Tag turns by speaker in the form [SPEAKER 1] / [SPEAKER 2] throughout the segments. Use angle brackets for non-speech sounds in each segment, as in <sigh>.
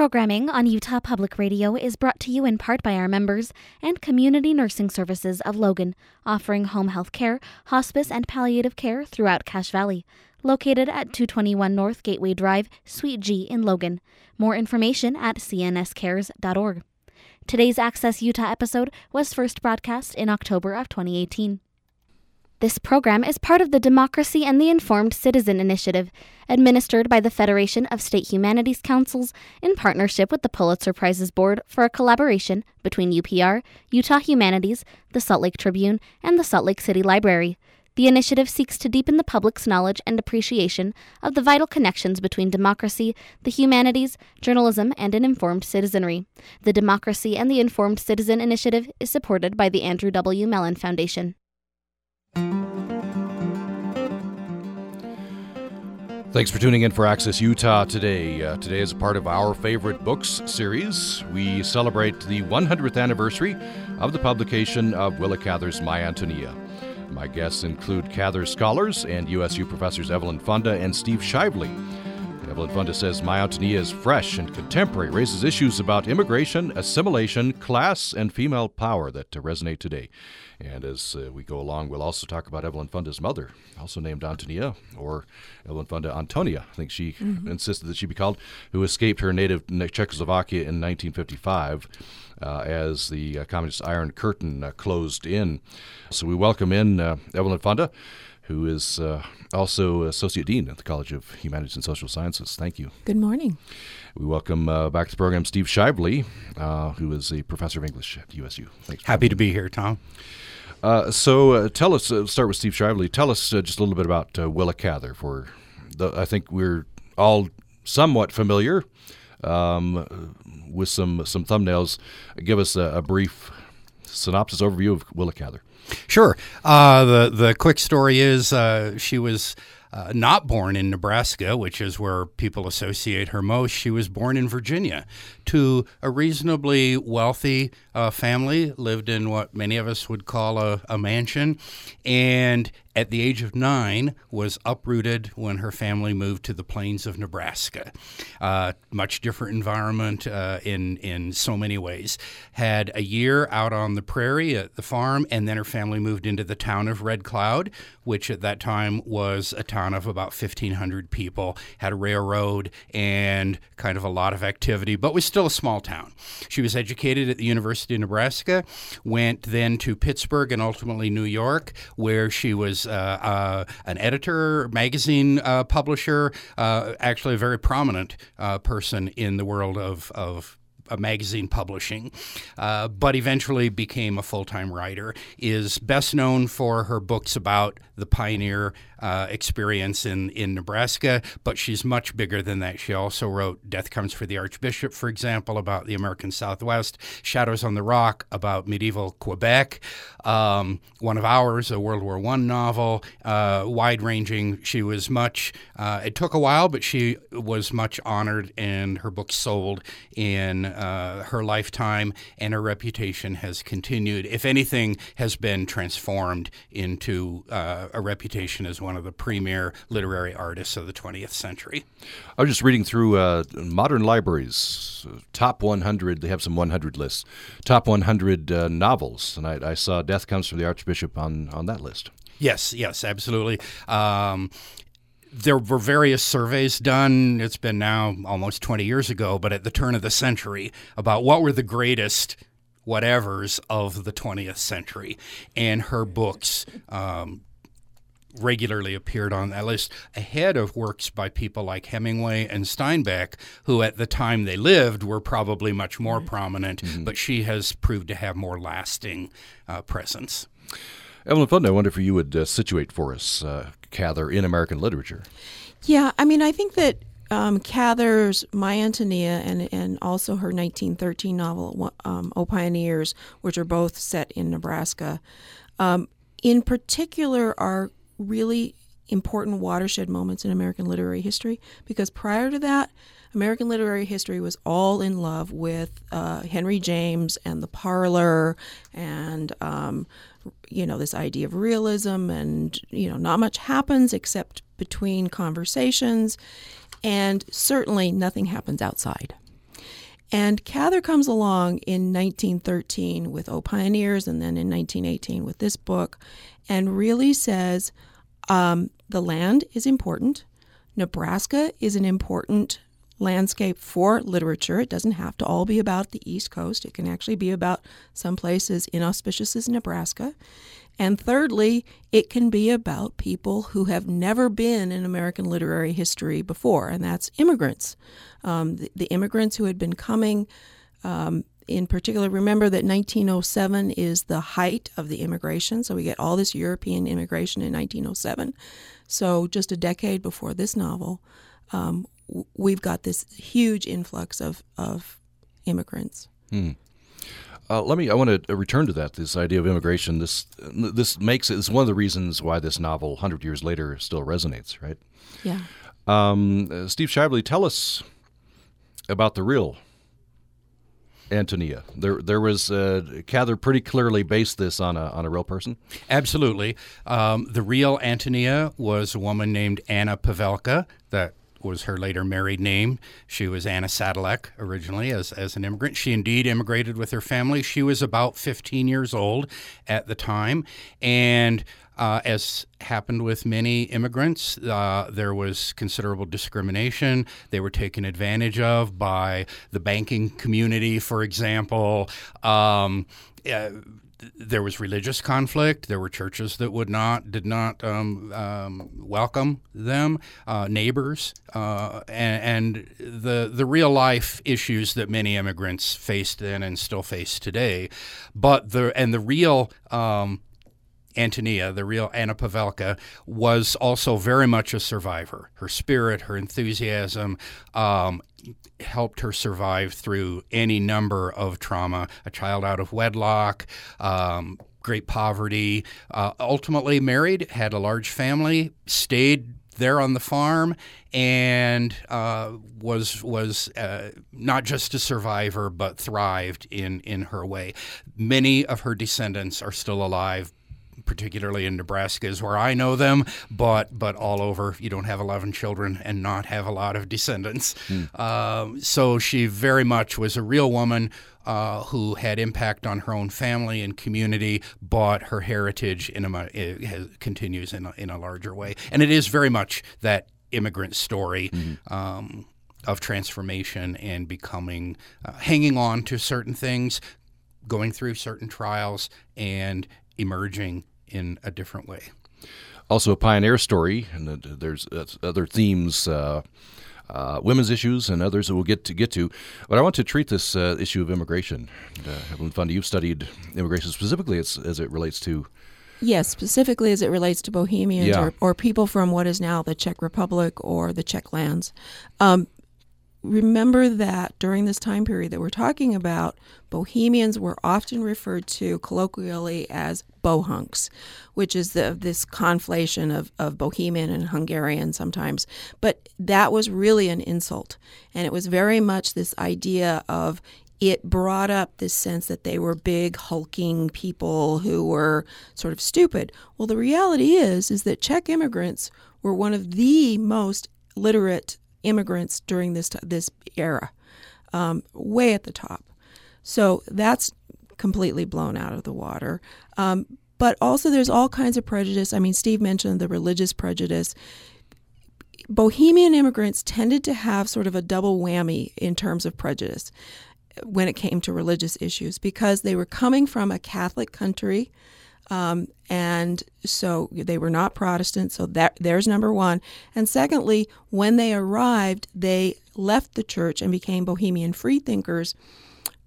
[SPEAKER 1] Programming on Utah Public Radio is brought to you in part by our members and Community Nursing Services of Logan, offering home health care, hospice, and palliative care throughout Cache Valley. Located at 221 North Gateway Drive, Suite G in Logan. More information at cnscares.org. Today's Access Utah episode was first broadcast in October of 2018. This program is part of the Democracy and the Informed Citizen Initiative, administered by the Federation of State Humanities Councils in partnership with the Pulitzer Prizes Board for a collaboration between UPR, Utah Humanities, the Salt Lake Tribune, and the Salt Lake City Library. The initiative seeks to deepen the public's knowledge and appreciation of the vital connections between democracy, the humanities, journalism, and an informed citizenry. The Democracy and the Informed Citizen Initiative is supported by the Andrew W. Mellon Foundation.
[SPEAKER 2] Thanks for tuning in for Access Utah today. Uh, today is a part of our favorite books series. We celebrate the 100th anniversary of the publication of Willa Cather's My Antonia. My guests include Cather scholars and USU professors Evelyn Funda and Steve Shively. Evelyn Funda says My Antonia is fresh and contemporary, raises issues about immigration, assimilation, class, and female power that resonate today. And as uh, we go along, we'll also talk about Evelyn Funda's mother, also named Antonia, or Evelyn Funda Antonia. I think she mm-hmm. insisted that she be called, who escaped her native Czechoslovakia in 1955 uh, as the uh, Communist Iron Curtain uh, closed in. So we welcome in uh, Evelyn Funda who is uh, also Associate Dean at the College of Humanities and Social Sciences. Thank you.
[SPEAKER 3] Good morning.
[SPEAKER 2] We welcome uh, back to the program Steve Shively, uh, who is a professor of English at USU.
[SPEAKER 4] Thanks. Happy to be here, Tom.
[SPEAKER 2] Uh, so uh, tell us, uh, start with Steve Shively. Tell us uh, just a little bit about uh, Willa Cather. For the, I think we're all somewhat familiar um, with some some thumbnails. Give us a, a, brief synopsis overview of Willa Cather.
[SPEAKER 4] Sure. Uh, the the quick story is she was uh, not born in Nebraska, which is where people associate her most. She was born in Virginia to a reasonably wealthy uh, family, lived in what many of us would call a, a mansion, and at the age of nine was uprooted when her family moved to the plains of Nebraska. Uh, much different environment uh, in in so many ways. Had a year out on the prairie at the farm, and then her family moved into the town of Red Cloud, which at that time was a town of about 1,500 people. Had a railroad and kind of a lot of activity, but was still a small town. She was educated at the University of Nebraska, went then to Pittsburgh and ultimately New York, where she was uh, uh, an editor, magazine uh, publisher, actually a very prominent person in the world of, of magazine publishing, uh, but eventually became a full time writer. Is best known for her books about the pioneer uh, experience in, in Nebraska, but she's much bigger than that. She also wrote Death Comes for the Archbishop, for example, about the American Southwest, Shadows on the Rock, about medieval Quebec, um, one of ours, a World War I novel, uh, wide ranging. She was much, uh, it took a while, but she was much honored, and her books sold in uh, her lifetime, and her reputation has continued. If anything, has been transformed into uh, a reputation as one of the premier literary artists of the 20th century.
[SPEAKER 2] I was just reading through uh, modern libraries, top 100. They have some 100 lists, top 100 uh, novels, and I, I, saw "Death Comes from the Archbishop" on on that list.
[SPEAKER 4] Yes, yes, absolutely. Um, there were various surveys done. It's been now almost 20 years ago, but at the turn of the century, about what were the greatest whatevers of the 20th century. And her books um, regularly appeared on that list ahead of works by people like Hemingway and Steinbeck, who at the time they lived were probably much more mm-hmm. prominent, mm-hmm. but she has proved to have more lasting uh, presence.
[SPEAKER 2] Evelyn Funda, I wonder if you would uh, situate for us uh, Cather in American literature.
[SPEAKER 3] Yeah, I mean, I think that um, Cather's My Antonia and, and also her 1913 novel, um, O Pioneers, which are both set in Nebraska, um, in particular are really important watershed moments in American literary history because prior to that, American literary history was all in love with uh, Henry James and the parlor and, um, you know, this idea of realism and, you know, not much happens except between conversations and certainly nothing happens outside. And Cather comes along in 1913 with O Pioneers and then in 1918 with this book and really says um, the land is important. Nebraska is an important landscape for literature. It doesn't have to all be about the East Coast, it can actually be about some places inauspicious as Nebraska. And thirdly, it can be about people who have never been in American literary history before, and that's immigrants. Um, the, the, immigrants who had been coming, um, in particular, remember that 1907 is the height of the immigration, so we get all this European immigration in 1907. So, just a decade before this novel, um, we've got this huge influx of, of immigrants.
[SPEAKER 2] Hmm. Uh, let me. I want to return to that. This idea of immigration. This this makes it. This is one of the reasons why this novel, hundred years later, still resonates. Right.
[SPEAKER 3] Yeah.
[SPEAKER 2] Um, uh, Steve Shively, tell us about the real Antonia. There, there was uh, Cather pretty clearly based this on a on a real person.
[SPEAKER 4] Absolutely. Um, the real Antonia was a woman named Anna Pavelka that was her later married name. She was Anna Sadilek originally as, as an immigrant. She indeed immigrated with her family. She was about 15 years old at the time. And uh, as happened with many immigrants, uh, there was considerable discrimination. They were taken advantage of by the banking community, for example. Um, uh, there was religious conflict. There were churches that would not did not um, um, welcome them, uh, neighbors, uh, and, and, the the real life issues that many immigrants faced then and still face today. But the and the real um, Antonia, the real Anna Pavelka, was also very much a survivor. Her spirit, her enthusiasm, um, helped her survive through any number of trauma. A child out of wedlock, um, great poverty. Uh, ultimately married, had a large family, stayed there on the farm, and uh, was was uh, not just a survivor but thrived in in her way. Many of her descendants are still alive, particularly in Nebraska, is where I know them, but but all over, you don't have 11 children and not have a lot of descendants. Mm. So she very much was a real woman uh, who had impact on her own family and community, but her heritage in a, has, continues in a, in a larger way. And it is very much that immigrant story. Mm-hmm. Um, of transformation and becoming, uh, hanging on to certain things, going through certain trials, and emerging in a different way.
[SPEAKER 2] Also, a pioneer story, and there's other themes. Uh, uh, women's issues and others that we'll get to get to. But I want to treat this uh, issue of immigration. And, uh, Evelyn Funda, you've studied immigration specifically as, as it relates to.
[SPEAKER 3] Yes, specifically as it relates to Bohemians
[SPEAKER 2] yeah.
[SPEAKER 3] or, or people from what is now the Czech Republic or the Czech lands. Um, remember that during this time period that we're talking about, Bohemians were often referred to colloquially as bohunks, which is the, this conflation of, of Bohemian and Hungarian sometimes. But that was really an insult. And it was very much this idea of it brought up this sense that they were big hulking people who were sort of stupid. Well, the reality is is that Czech immigrants were one of the most literate immigrants during this this era, um, way at the top. So that's completely blown out of the water. Um, but also, there's all kinds of prejudice. I mean, Steve mentioned the religious prejudice. Bohemian immigrants tended to have sort of a double whammy in terms of prejudice when it came to religious issues because they were coming from a Catholic country um, and so they were not Protestant. So that there's number one. And secondly, when they arrived, they left the church and became Bohemian freethinkers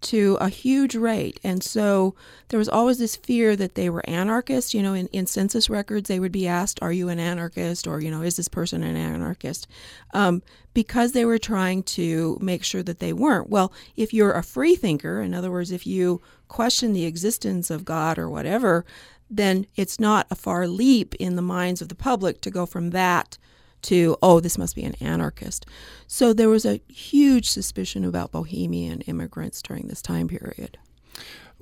[SPEAKER 3] to a huge rate. And so there was always this fear that they were anarchists. You know, in, in census records, they would be asked, Are you an anarchist? Or, you know, is this person an anarchist? Um, because they were trying to make sure that they weren't. Well, if you're a free thinker, in other words, if you question the existence of God or whatever, then it's not a far leap in the minds of the public to go from that to, oh, this must be an anarchist. So there was a huge suspicion about Bohemian immigrants during this time period.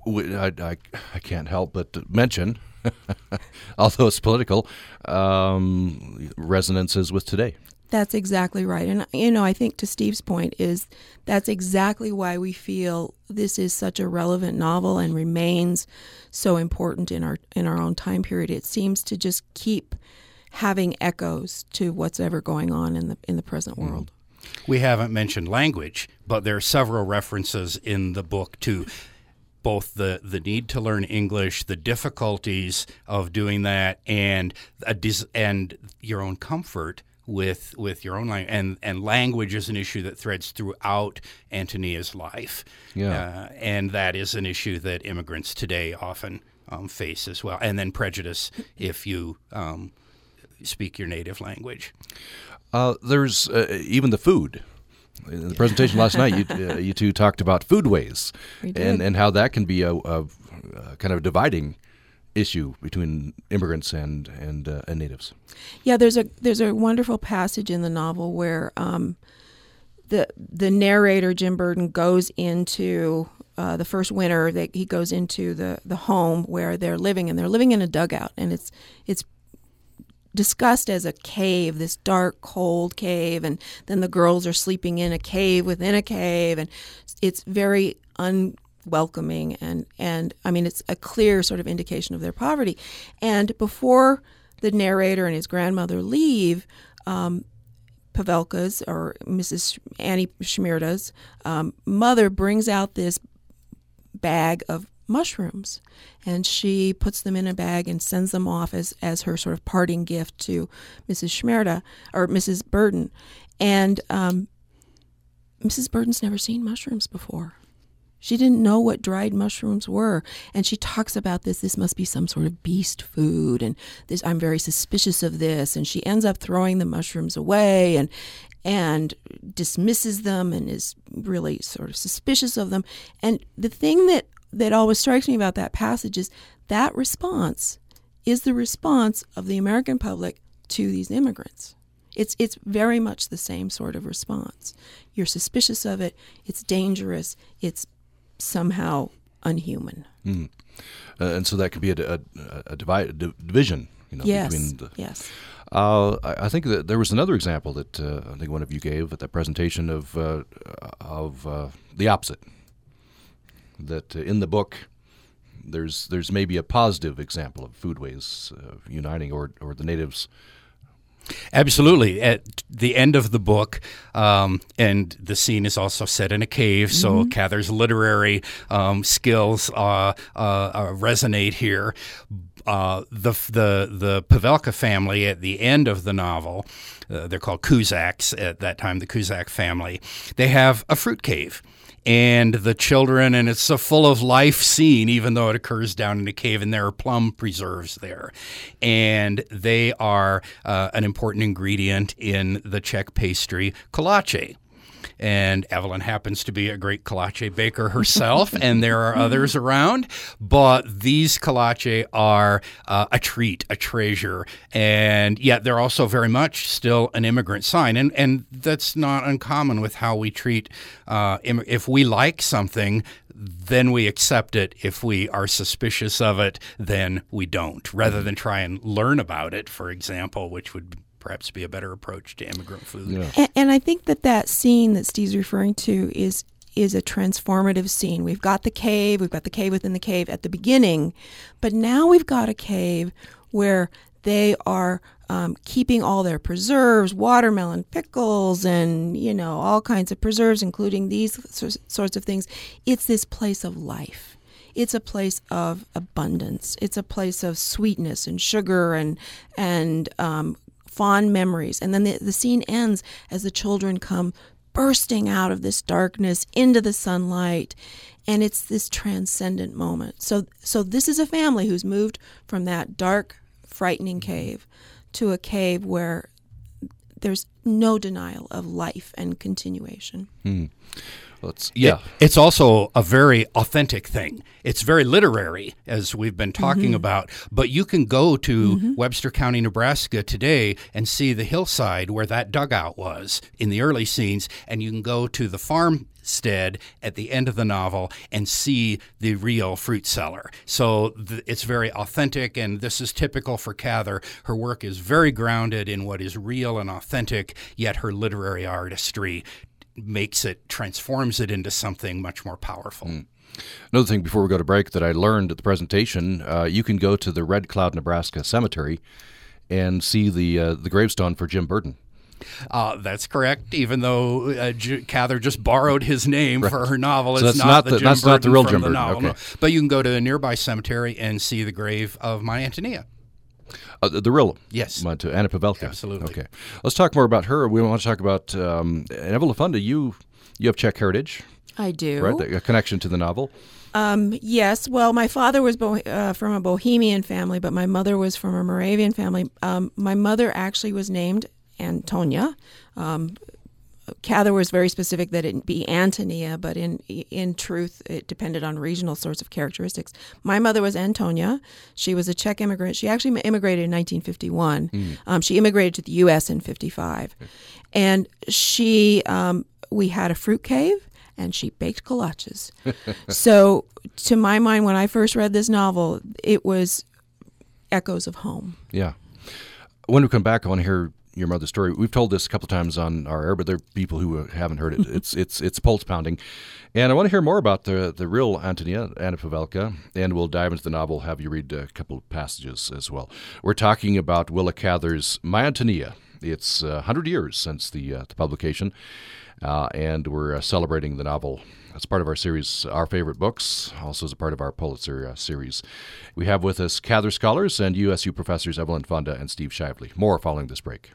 [SPEAKER 2] I, I, I can't help but mention, <laughs> although it's political, um, resonances with today.
[SPEAKER 3] That's exactly right. And, you know, I think to Steve's point is that's exactly why we feel this is such a relevant novel and remains so important in our in our own time period. It seems to just keep having echoes to what's ever going on in the in the present
[SPEAKER 2] Mm.
[SPEAKER 3] world.
[SPEAKER 4] We haven't mentioned language, but there are several references in the book to both the, the need to learn English, the difficulties of doing that, and a dis- and your own comfort with with your own language. And and language is an issue that threads throughout Antonia's life.
[SPEAKER 2] Yeah.
[SPEAKER 4] Uh, and that is an issue that immigrants today often um, face as well. And then prejudice <laughs> if you um, speak your native language.
[SPEAKER 2] Uh, there's uh, even the food. In the presentation last night, you, <laughs> uh, you two talked about foodways
[SPEAKER 3] We
[SPEAKER 2] and, and how that can be a, a, a kind of dividing issue between immigrants and and, uh, and natives.
[SPEAKER 3] Yeah, there's a there's a wonderful passage in the novel where um, the the narrator Jim Burden goes into uh, the first winter that he goes into the the home where they're living and they're living in a dugout and it's it's discussed as a cave, this dark, cold cave, and then the girls are sleeping in a cave within a cave, and it's very unwelcoming and and I mean it's a clear sort of indication of their poverty. And before the narrator and his grandmother leave, um, Pavelka's or Mrs. Annie Shimerda's um, mother brings out this bag of mushrooms and she puts them in a bag and sends them off as, as her sort of parting gift to Mrs. Shimerda or Mrs. Burden. And um, Mrs. Burden's never seen mushrooms before. She didn't know what dried mushrooms were, and she talks about this. This must be some sort of beast food, and this. I'm very suspicious of this. And she ends up throwing the mushrooms away, and and dismisses them, and is really sort of suspicious of them. And the thing that that always strikes me about that passage is that response is the response of the American public to these immigrants. It's it's very much the same sort of response. You're suspicious of it. It's dangerous. It's somehow unhuman.
[SPEAKER 2] Uh, and so that could be a, a, a, divide, a division you know,
[SPEAKER 3] yes.
[SPEAKER 2] between the,
[SPEAKER 3] yes.
[SPEAKER 2] Uh, I I think that there was another example that uh, I think one of you gave at that presentation of uh, of uh, the opposite. That uh, in the book, there's there's maybe a positive example of foodways uh, uniting or or the natives.
[SPEAKER 4] Absolutely. At the end of the book, um, and the scene is also set in a cave, so Cather's literary um, skills uh, uh, uh, resonate here. Uh, the the the Pavelka family at the end of the novel, uh, they're called Cuzaks at that time, the Cuzak family. They have a fruit cave and the children, and it's a full of life scene, even though it occurs down in a cave, and there are plum preserves there. And they are uh, an important ingredient in the Czech pastry kolache. And Evelyn happens to be a great kolache baker herself, <laughs> and there are others around. But these kolache are uh, a treat, a treasure, and yet they're also very much still an immigrant sign. And and that's not uncommon with how we treat. Uh, im- if we like something, then we accept it. If we are suspicious of it, then we don't. Rather than try and learn about it, for example, which would perhaps be a better approach to immigrant food.
[SPEAKER 2] Yeah.
[SPEAKER 3] And, and I think that that scene that Steve's referring to is is a transformative scene. We've got the cave, we've got the cave within the cave at the beginning, but now we've got a cave where they are um, keeping all their preserves, watermelon pickles, and you know all kinds of preserves, including these sorts of things. It's this place of life. It's a place of abundance. It's a place of sweetness and sugar and and um, fond memories. And then the, the scene ends as the children come bursting out of this darkness into the sunlight. And it's this transcendent moment. So, so this is a family who's moved from that dark, frightening cave to a cave where there's no denial of life and continuation.
[SPEAKER 2] Well, it's, yeah.
[SPEAKER 4] It's also a very authentic thing. It's very literary, as we've been talking mm-hmm. about. But you can go to mm-hmm. Webster County, Nebraska today and see the hillside where that dugout was in the early scenes, and you can go to the farmstead at the end of the novel and see the real fruit cellar. So th- it's very authentic, and this is typical for Cather. Her work is very grounded in what is real and authentic, yet her literary artistry makes it, transforms it into something much more powerful. Mm.
[SPEAKER 2] Another thing before we go to break that I learned at the presentation, uh, you can go to the Red Cloud, Nebraska Cemetery and see the uh, the gravestone for Jim Burden.
[SPEAKER 4] Uh, that's correct. Even though uh, J- Cather just borrowed his name right. for her novel,
[SPEAKER 2] so
[SPEAKER 4] it's
[SPEAKER 2] not,
[SPEAKER 4] not
[SPEAKER 2] the,
[SPEAKER 4] Jim
[SPEAKER 2] that's
[SPEAKER 4] Burden
[SPEAKER 2] not the real Jim
[SPEAKER 4] Burden.
[SPEAKER 2] Okay. No.
[SPEAKER 4] But you can go to a nearby cemetery and see the grave of my Antonia.
[SPEAKER 2] Uh, the real
[SPEAKER 4] yes,
[SPEAKER 2] to Anna Pavelka.
[SPEAKER 4] Absolutely.
[SPEAKER 2] Okay, let's talk more about her. We want to talk about um, Evelyn Funda. You you have Czech heritage.
[SPEAKER 3] I do.
[SPEAKER 2] Right, a connection to the novel.
[SPEAKER 3] Um, yes. Well, my father was bo- uh, from a Bohemian family, but my mother was from a Moravian family. Um, my mother actually was named Antonia. Um, Cather was very specific that it be Antonia, but in in truth, it depended on regional sorts of characteristics. My mother was Antonia. She was a Czech immigrant. She actually immigrated in 1951. Mm. Um, she immigrated to the U.S. in 55, and she um, we had a fruit cave and she baked kolaches. <laughs> so, to my mind, when I first read this novel, it was echoes of home.
[SPEAKER 2] Yeah. When we come back, I want to hear your mother's story. We've told this a couple times on our air, but there are people who haven't heard it. It's it's it's pulse pounding, and I want to hear more about the the real Antonia Anna Pavelka, and we'll dive into the novel. Have you read a couple of passages as well. We're talking about Willa Cather's My Antonia. It's uh, 100 years since the, uh, the publication, uh, and we're uh, celebrating the novel as part of our series, Our Favorite Books, also as a part of our Pulitzer uh, series. We have with us Cather scholars and USU professors Evelyn Funda and Steve Shively. More following this break.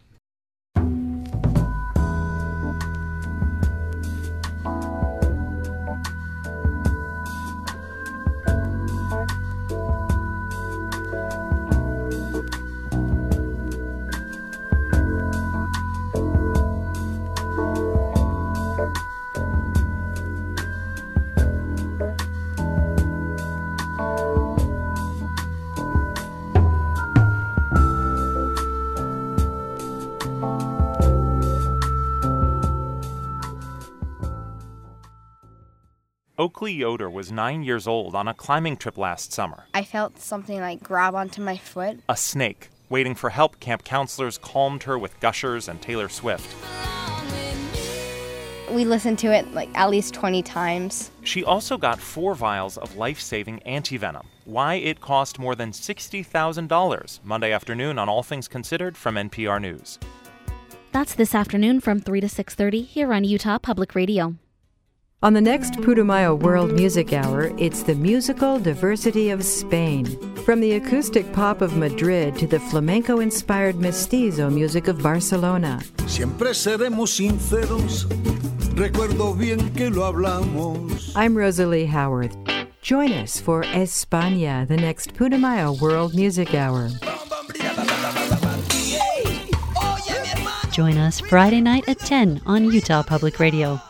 [SPEAKER 5] Oakley Yoder was nine years old on a climbing trip last summer.
[SPEAKER 6] I felt something like grab onto my foot.
[SPEAKER 5] A snake. Waiting for help, camp counselors calmed her with Gushers and Taylor Swift.
[SPEAKER 6] We listened to it like at least 20 times.
[SPEAKER 5] She also got four vials of life saving antivenom. Why it cost more than $60,000. Monday afternoon on All Things Considered from NPR News.
[SPEAKER 1] That's this afternoon from 3 to 6:30 here on Utah Public Radio.
[SPEAKER 7] On the next Putumayo World Music Hour, it's the musical diversity of Spain. From the acoustic pop of Madrid to the flamenco inspired mestizo music of Barcelona. Siempre seremos sinceros. Recuerdo bien que lo hablamos. I'm Rosalie Howarth. Join us for España, the next Putumayo World Music Hour.
[SPEAKER 8] Join us Friday night at 10 on Utah Public Radio.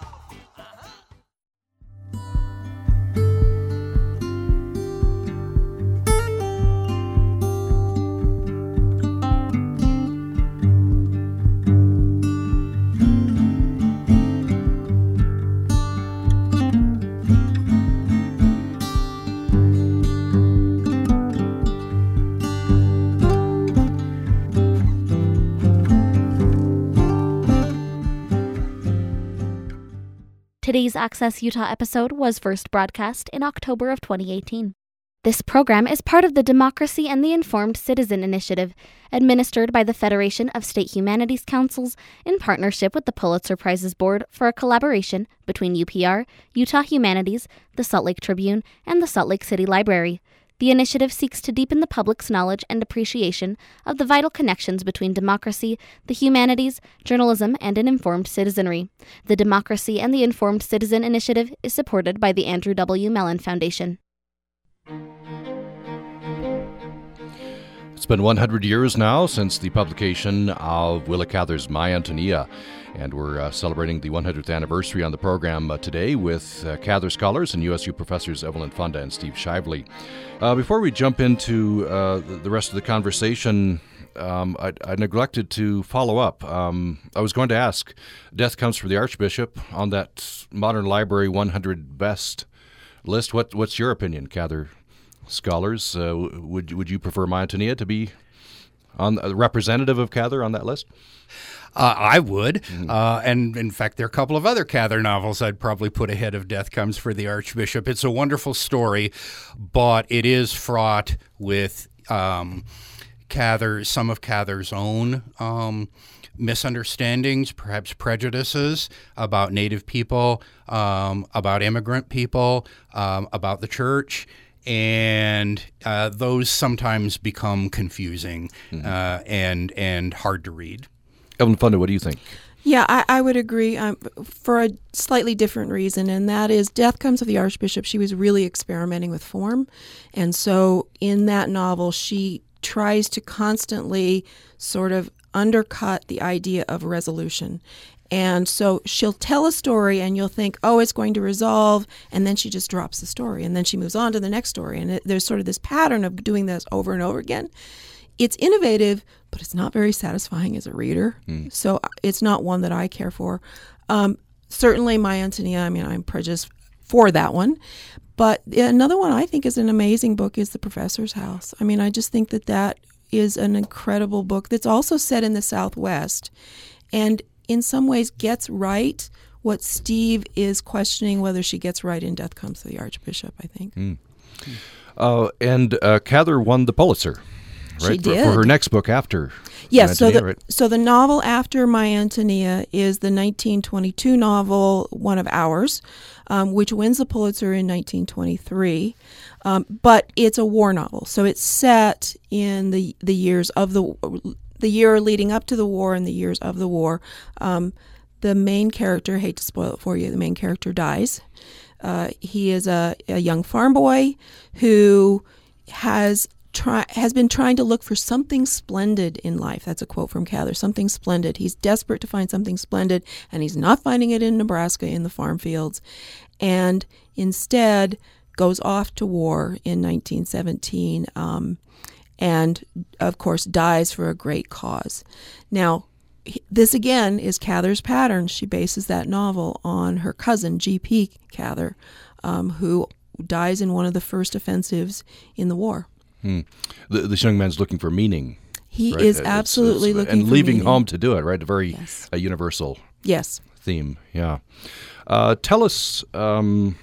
[SPEAKER 1] Today's Access Utah episode was first broadcast in October of 2018. This program is part of the Democracy and the Informed Citizen Initiative, administered by the Federation of State Humanities Councils in partnership with the Pulitzer Prizes Board for a collaboration between UPR, Utah Humanities, the Salt Lake Tribune, and the Salt Lake City Library. The initiative seeks to deepen the public's knowledge and appreciation of the vital connections between democracy, the humanities, journalism, and an informed citizenry. The Democracy and the Informed Citizen Initiative is supported by the Andrew W. Mellon Foundation.
[SPEAKER 2] It's been 100 years now since the publication of Willa Cather's My Antonia, and we're uh, celebrating the 100th anniversary on the program uh, today with uh, Cather scholars and USU professors Evelyn Funda and Steve Shively. Uh, before we jump into uh, the rest of the conversation, um, I, I, neglected to follow up. Um, I was going to ask Death Comes for the Archbishop on that Modern Library 100 Best list. What, what's your opinion, Cather? Scholars, uh, would, would you prefer My Antonia to be on representative of Cather on that list?
[SPEAKER 4] Uh, I would. Mm-hmm. Uh, and in fact, there are a couple of other Cather novels I'd probably put ahead of Death Comes for the Archbishop. It's a wonderful story, but it is fraught with um, Cather, some of Cather's own. Um, misunderstandings, perhaps prejudices about Native people, um, about immigrant people, um, about the church and uh, those sometimes become confusing mm-hmm. uh, and and hard to read.
[SPEAKER 2] Evelyn Funda, what do you think?
[SPEAKER 3] Yeah, I, I would agree um, for a slightly different reason, and that is Death Comes of the Archbishop. She was really experimenting with form. And so in that novel, she tries to constantly sort of undercut the idea of resolution. And so she'll tell a story and you'll think, oh, it's going to resolve. And then she just drops the story and then she moves on to the next story. And it, there's sort of this pattern of doing this over and over again. It's innovative, but it's not very satisfying as a reader. Mm. So uh, it's not one that I care for. Um, certainly, my Antonia, I mean, I'm prejudiced for that one. But another one I think is an amazing book is The Professor's House. I mean, I just think that that is an incredible book that's also set in the Southwest and in some ways gets right what Steve is questioning whether she gets right in Death Comes to the Archbishop, I think. Mm.
[SPEAKER 2] Uh, and uh, Cather won the Pulitzer right?
[SPEAKER 3] She did.
[SPEAKER 2] For, for her next book after.
[SPEAKER 3] Yes, so the right? so the novel after My Antonia is the 1922 novel One of Ours, um, which wins the Pulitzer in 1923. Um, but it's a war novel, so it's set in the the years of the the year leading up to the war and the years of the war. Um, the main character, hate to spoil it for you, the main character dies. Uh, he is a, a young farm boy who has try, has been trying to look for something splendid in life. That's a quote from Cather. Something splendid. He's desperate to find something splendid, and he's not finding it in Nebraska in the farm fields, and instead goes off to war in 1917, um, and of course dies for a great cause. Now. This again is Cather's pattern. She bases that novel on her cousin, G.P. Cather, um, who dies in one of the first offensives in the war.
[SPEAKER 2] Hmm. The, this young man's looking for meaning.
[SPEAKER 3] He right? is absolutely it's, it's,
[SPEAKER 2] looking
[SPEAKER 3] and
[SPEAKER 2] leaving
[SPEAKER 3] meaning.
[SPEAKER 2] home to do it. Right, a very yes. a universal
[SPEAKER 3] yes
[SPEAKER 2] theme. Yeah. Uh, tell us, um,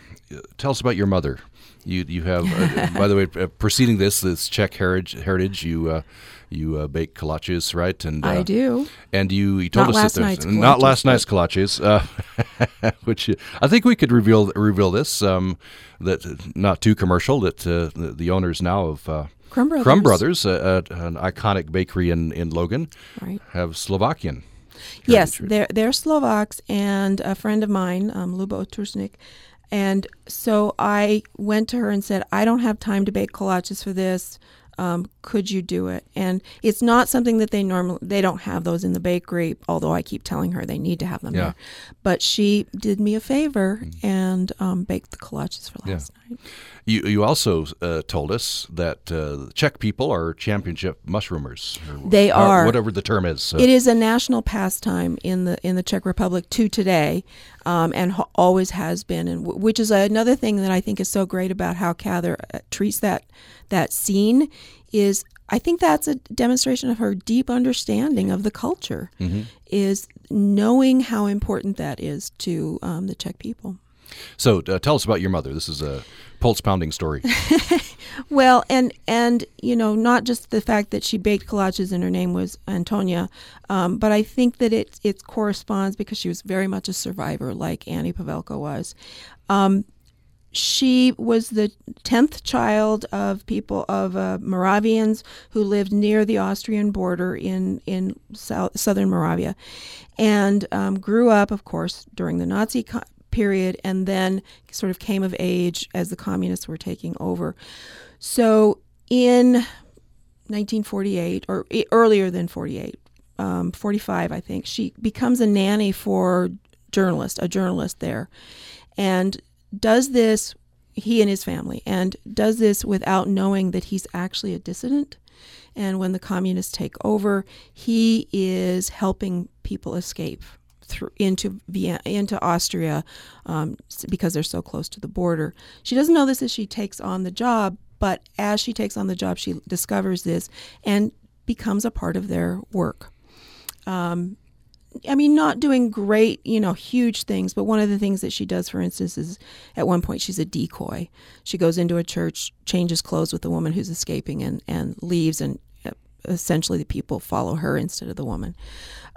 [SPEAKER 2] tell us about your mother. You you have, uh, <laughs> by the way, uh, preceding this, this Czech heritage, heritage you uh, you uh, bake kolaches, right?
[SPEAKER 3] And I uh, do.
[SPEAKER 2] And you, you told
[SPEAKER 3] not
[SPEAKER 2] us
[SPEAKER 3] last
[SPEAKER 2] that
[SPEAKER 3] night's
[SPEAKER 2] not last night's kolaches, uh, <laughs> which I think we could reveal reveal this um, that not too commercial that the, the, owners now of
[SPEAKER 3] Crumb Brothers,
[SPEAKER 2] Crumb Brothers an iconic bakery in in Logan,
[SPEAKER 3] right.
[SPEAKER 2] have Slovakian.
[SPEAKER 3] Yes, they're they're Slovaks, and a friend of mine, um, Lubo Tursnik, and so I went to her and said, I don't have time to bake kolaches for this um, could you do it? And it's not something that they normally they don't have those in the bakery. Although I keep telling her they need to have them
[SPEAKER 2] yeah.
[SPEAKER 3] there. But she did me a favor mm. and um, baked the kolaches for last yeah. night.
[SPEAKER 2] You you also uh, told us that uh, Czech people are championship mushroomers.
[SPEAKER 3] They are
[SPEAKER 2] whatever the term is.
[SPEAKER 3] So. It is a national pastime in the in the Czech Republic to today, um, and ho- always has been. And w- which is another thing that I think is so great about how Cather uh, treats that that scene is I think that's a demonstration of her deep understanding of the culture, mm-hmm. is knowing how important that is to um, the Czech people.
[SPEAKER 2] So uh, tell us about your mother. This is a pulse pounding story. <laughs>
[SPEAKER 3] well, and and you know not just the fact that she baked kolaches and her name was Antonia, um, but I think that it it corresponds because she was very much a survivor, like Annie Pavelka was. Um, she was the 10th child of people of uh, Moravians who lived near the Austrian border in in south, southern Moravia and um, grew up of course during the Nazi period and then sort of came of age as the communists were taking over. So in 1948 or earlier than 48, um, 45 I think, she becomes a nanny for journalist, a journalist there. And does this he and his family and does this without knowing that he's actually a dissident And when the communists take over, he is helping people escape through into Vienna, into Austria um, because they're so close to the border. She doesn't know this as she takes on the job, but as she takes on the job, she discovers this and becomes a part of their work. Um, I mean, not doing great, you know, huge things, but one of the things that she does, for instance, is at one point she's a decoy. She goes into a church, changes clothes with the woman who's escaping, and, and leaves, and uh, essentially the people follow her instead of the woman.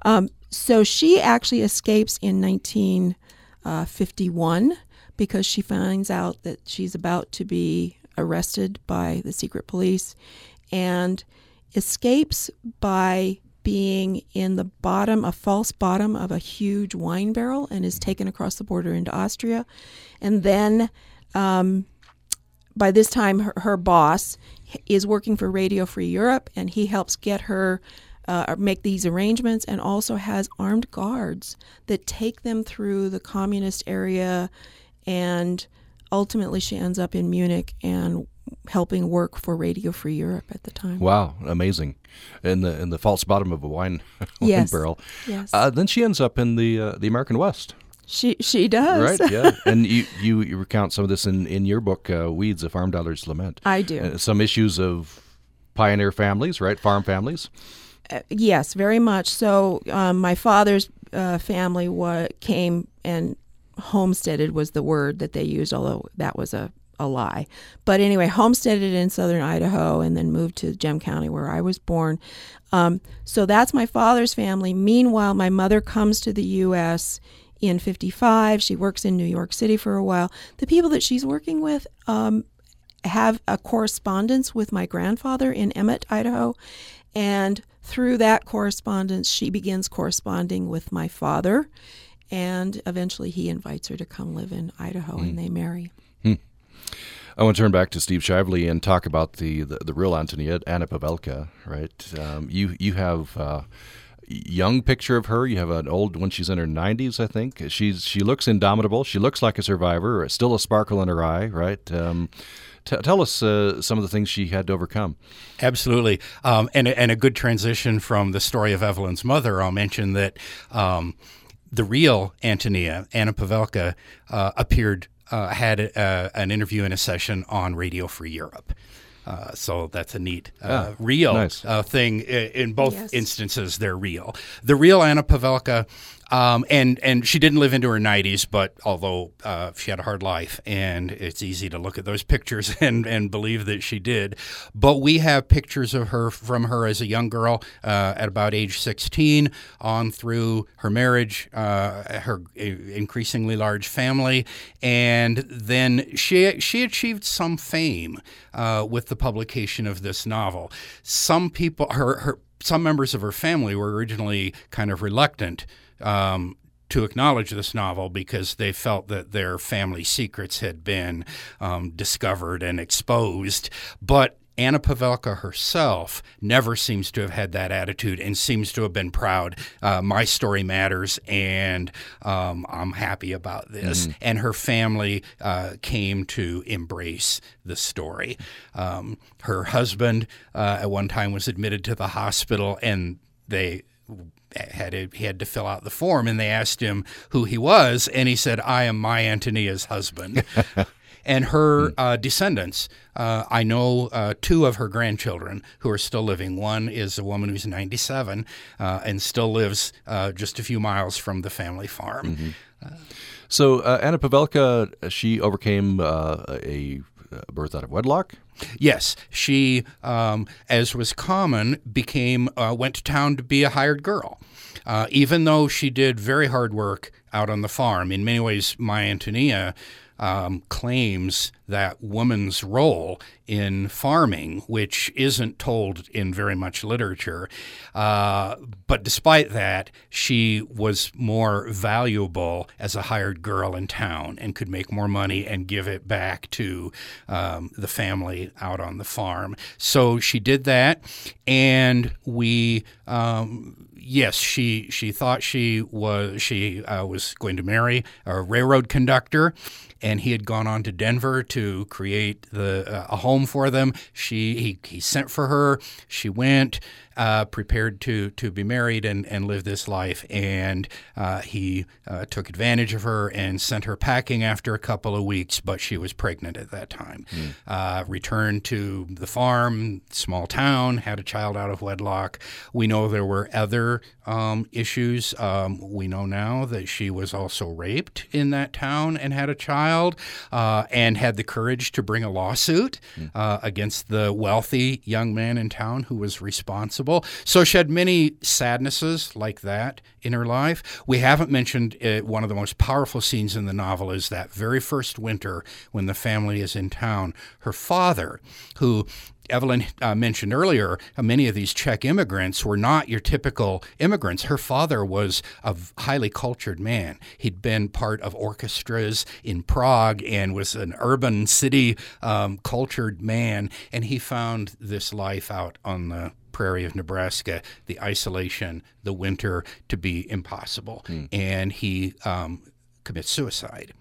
[SPEAKER 3] Um, so she actually escapes in 1951 uh, because she finds out that she's about to be arrested by the secret police and escapes by being in the bottom, a false bottom of a huge wine barrel, and is taken across the border into Austria. And then um, by this time, her, her, boss is working for Radio Free Europe, and he helps get her. Uh, make these arrangements and also has armed guards that take them through the communist area and ultimately she ends up in Munich and helping work for Radio Free Europe at the time.
[SPEAKER 2] Wow, amazing! In the in the false bottom of a wine, <laughs> wine
[SPEAKER 3] yes.
[SPEAKER 2] barrel.
[SPEAKER 3] Yes.
[SPEAKER 2] Uh, then she ends up in the uh, the American West.
[SPEAKER 3] She she does.
[SPEAKER 2] Right. Yeah. <laughs> and you, you, you recount some of this in in your book, uh, Weeds: A Farm Daughter's Lament.
[SPEAKER 3] I do.
[SPEAKER 2] Uh, some issues of pioneer families, right? Farm families.
[SPEAKER 3] Uh, yes, very much. So um, my father's uh, family wa- came and homesteaded was the word that they used, although that was a a lie. But anyway, homesteaded in southern Idaho and then moved to Gem County where I was born. Um, so that's my father's family. Meanwhile, my mother comes to the U.S. in 55. She works in New York City for a while. The people that she's working with um, have a correspondence with my grandfather in Emmett, Idaho. And through that correspondence, she begins corresponding with my father. And eventually he invites her to come live in Idaho mm. and they marry.
[SPEAKER 2] Hmm. I want to turn back to Steve Shively and talk about the, the, the real Antonia, Anna Pavelka, right? Um, you you have uh, young picture of her. You have an old when she's in her 90s, I think. She's she looks indomitable. She looks like a survivor. Still a sparkle in her eye, right? Um, t- tell us uh, some of the things she had to overcome.
[SPEAKER 4] Absolutely, um, and and a good transition from the story of Evelyn's mother. I'll mention that. Um, the real Antonia, Anna Pavelka, uh, appeared uh, had a, an interview in a session on Radio Free Europe. Uh, so that's a neat, uh, ah, real
[SPEAKER 2] nice.
[SPEAKER 4] uh, thing. In both
[SPEAKER 3] yes.
[SPEAKER 4] instances, they're real. The real Anna Pavelka um, and and she didn't live into her 90s, but although uh, she had a hard life, and it's easy to look at those <laughs> pictures and, and believe that she did. But we have pictures of her from her as a young girl uh, at about age 16 on through her marriage, uh, her increasingly large family, and then she she achieved some fame uh, with the publication of this novel. Some people, her her some members of her family were originally kind of reluctant um, to acknowledge this novel because they felt that their family secrets had been um, discovered and exposed. But Anna Pavelka herself never seems to have had that attitude and seems to have been proud. Uh, my story matters, and um, I'm happy about this. Mm-hmm. And her family uh, came to embrace the story. Um, her husband uh, at one time was admitted to the hospital, and they had to, he had to fill out the form, and they asked him who he was, and he said, "I am my Antonia's husband." <laughs> and her hmm. uh, descendants. Uh, I know uh, two of her grandchildren who are still living. One is a woman who's 97 uh, and still lives uh, just a few miles from the family farm.
[SPEAKER 2] Mm-hmm. so Anna Pavelka, she overcame a birth out of wedlock.
[SPEAKER 4] Yes, she, um, as was common, became uh, went to town to be a hired girl. Uh, even though she did very hard work out on the farm, in many ways, my Antonia um, claims that woman's role in farming, which isn't told in very much literature. Uh, but despite that, she was more valuable as a hired girl in town and could make more money and give it back to um, the family out on the farm. So she did that, and we. Um, yes, she she thought she was she uh, was going to marry a railroad conductor, and he had gone on to Denver to create the uh, a home for them. She he, he sent for her. She went uh, prepared to to be married and, and live this life. And uh, he uh, took advantage of her and sent her packing after a couple of weeks, but she was pregnant at that time. Mm. returned to the farm, small town, had a child out of wedlock. We know there were other um, issues. Um, we know now that she was also raped in that town and had a child, uh, and had the courage to bring a lawsuit mm. against the wealthy young man in town who was responsible so she had many sadnesses like that in her life. We haven't mentioned uh, one of the most powerful scenes in the novel is that very first winter when the family is in town. Her father, who Evelyn uh, mentioned earlier, many of these Czech immigrants were not your typical immigrants. Her father was a highly cultured man. He'd been part of orchestras in Prague and was an urban city um, cultured man. And he found this life out on the prairie of Nebraska, the isolation, the winter to be impossible. Mm. And he um, commits suicide.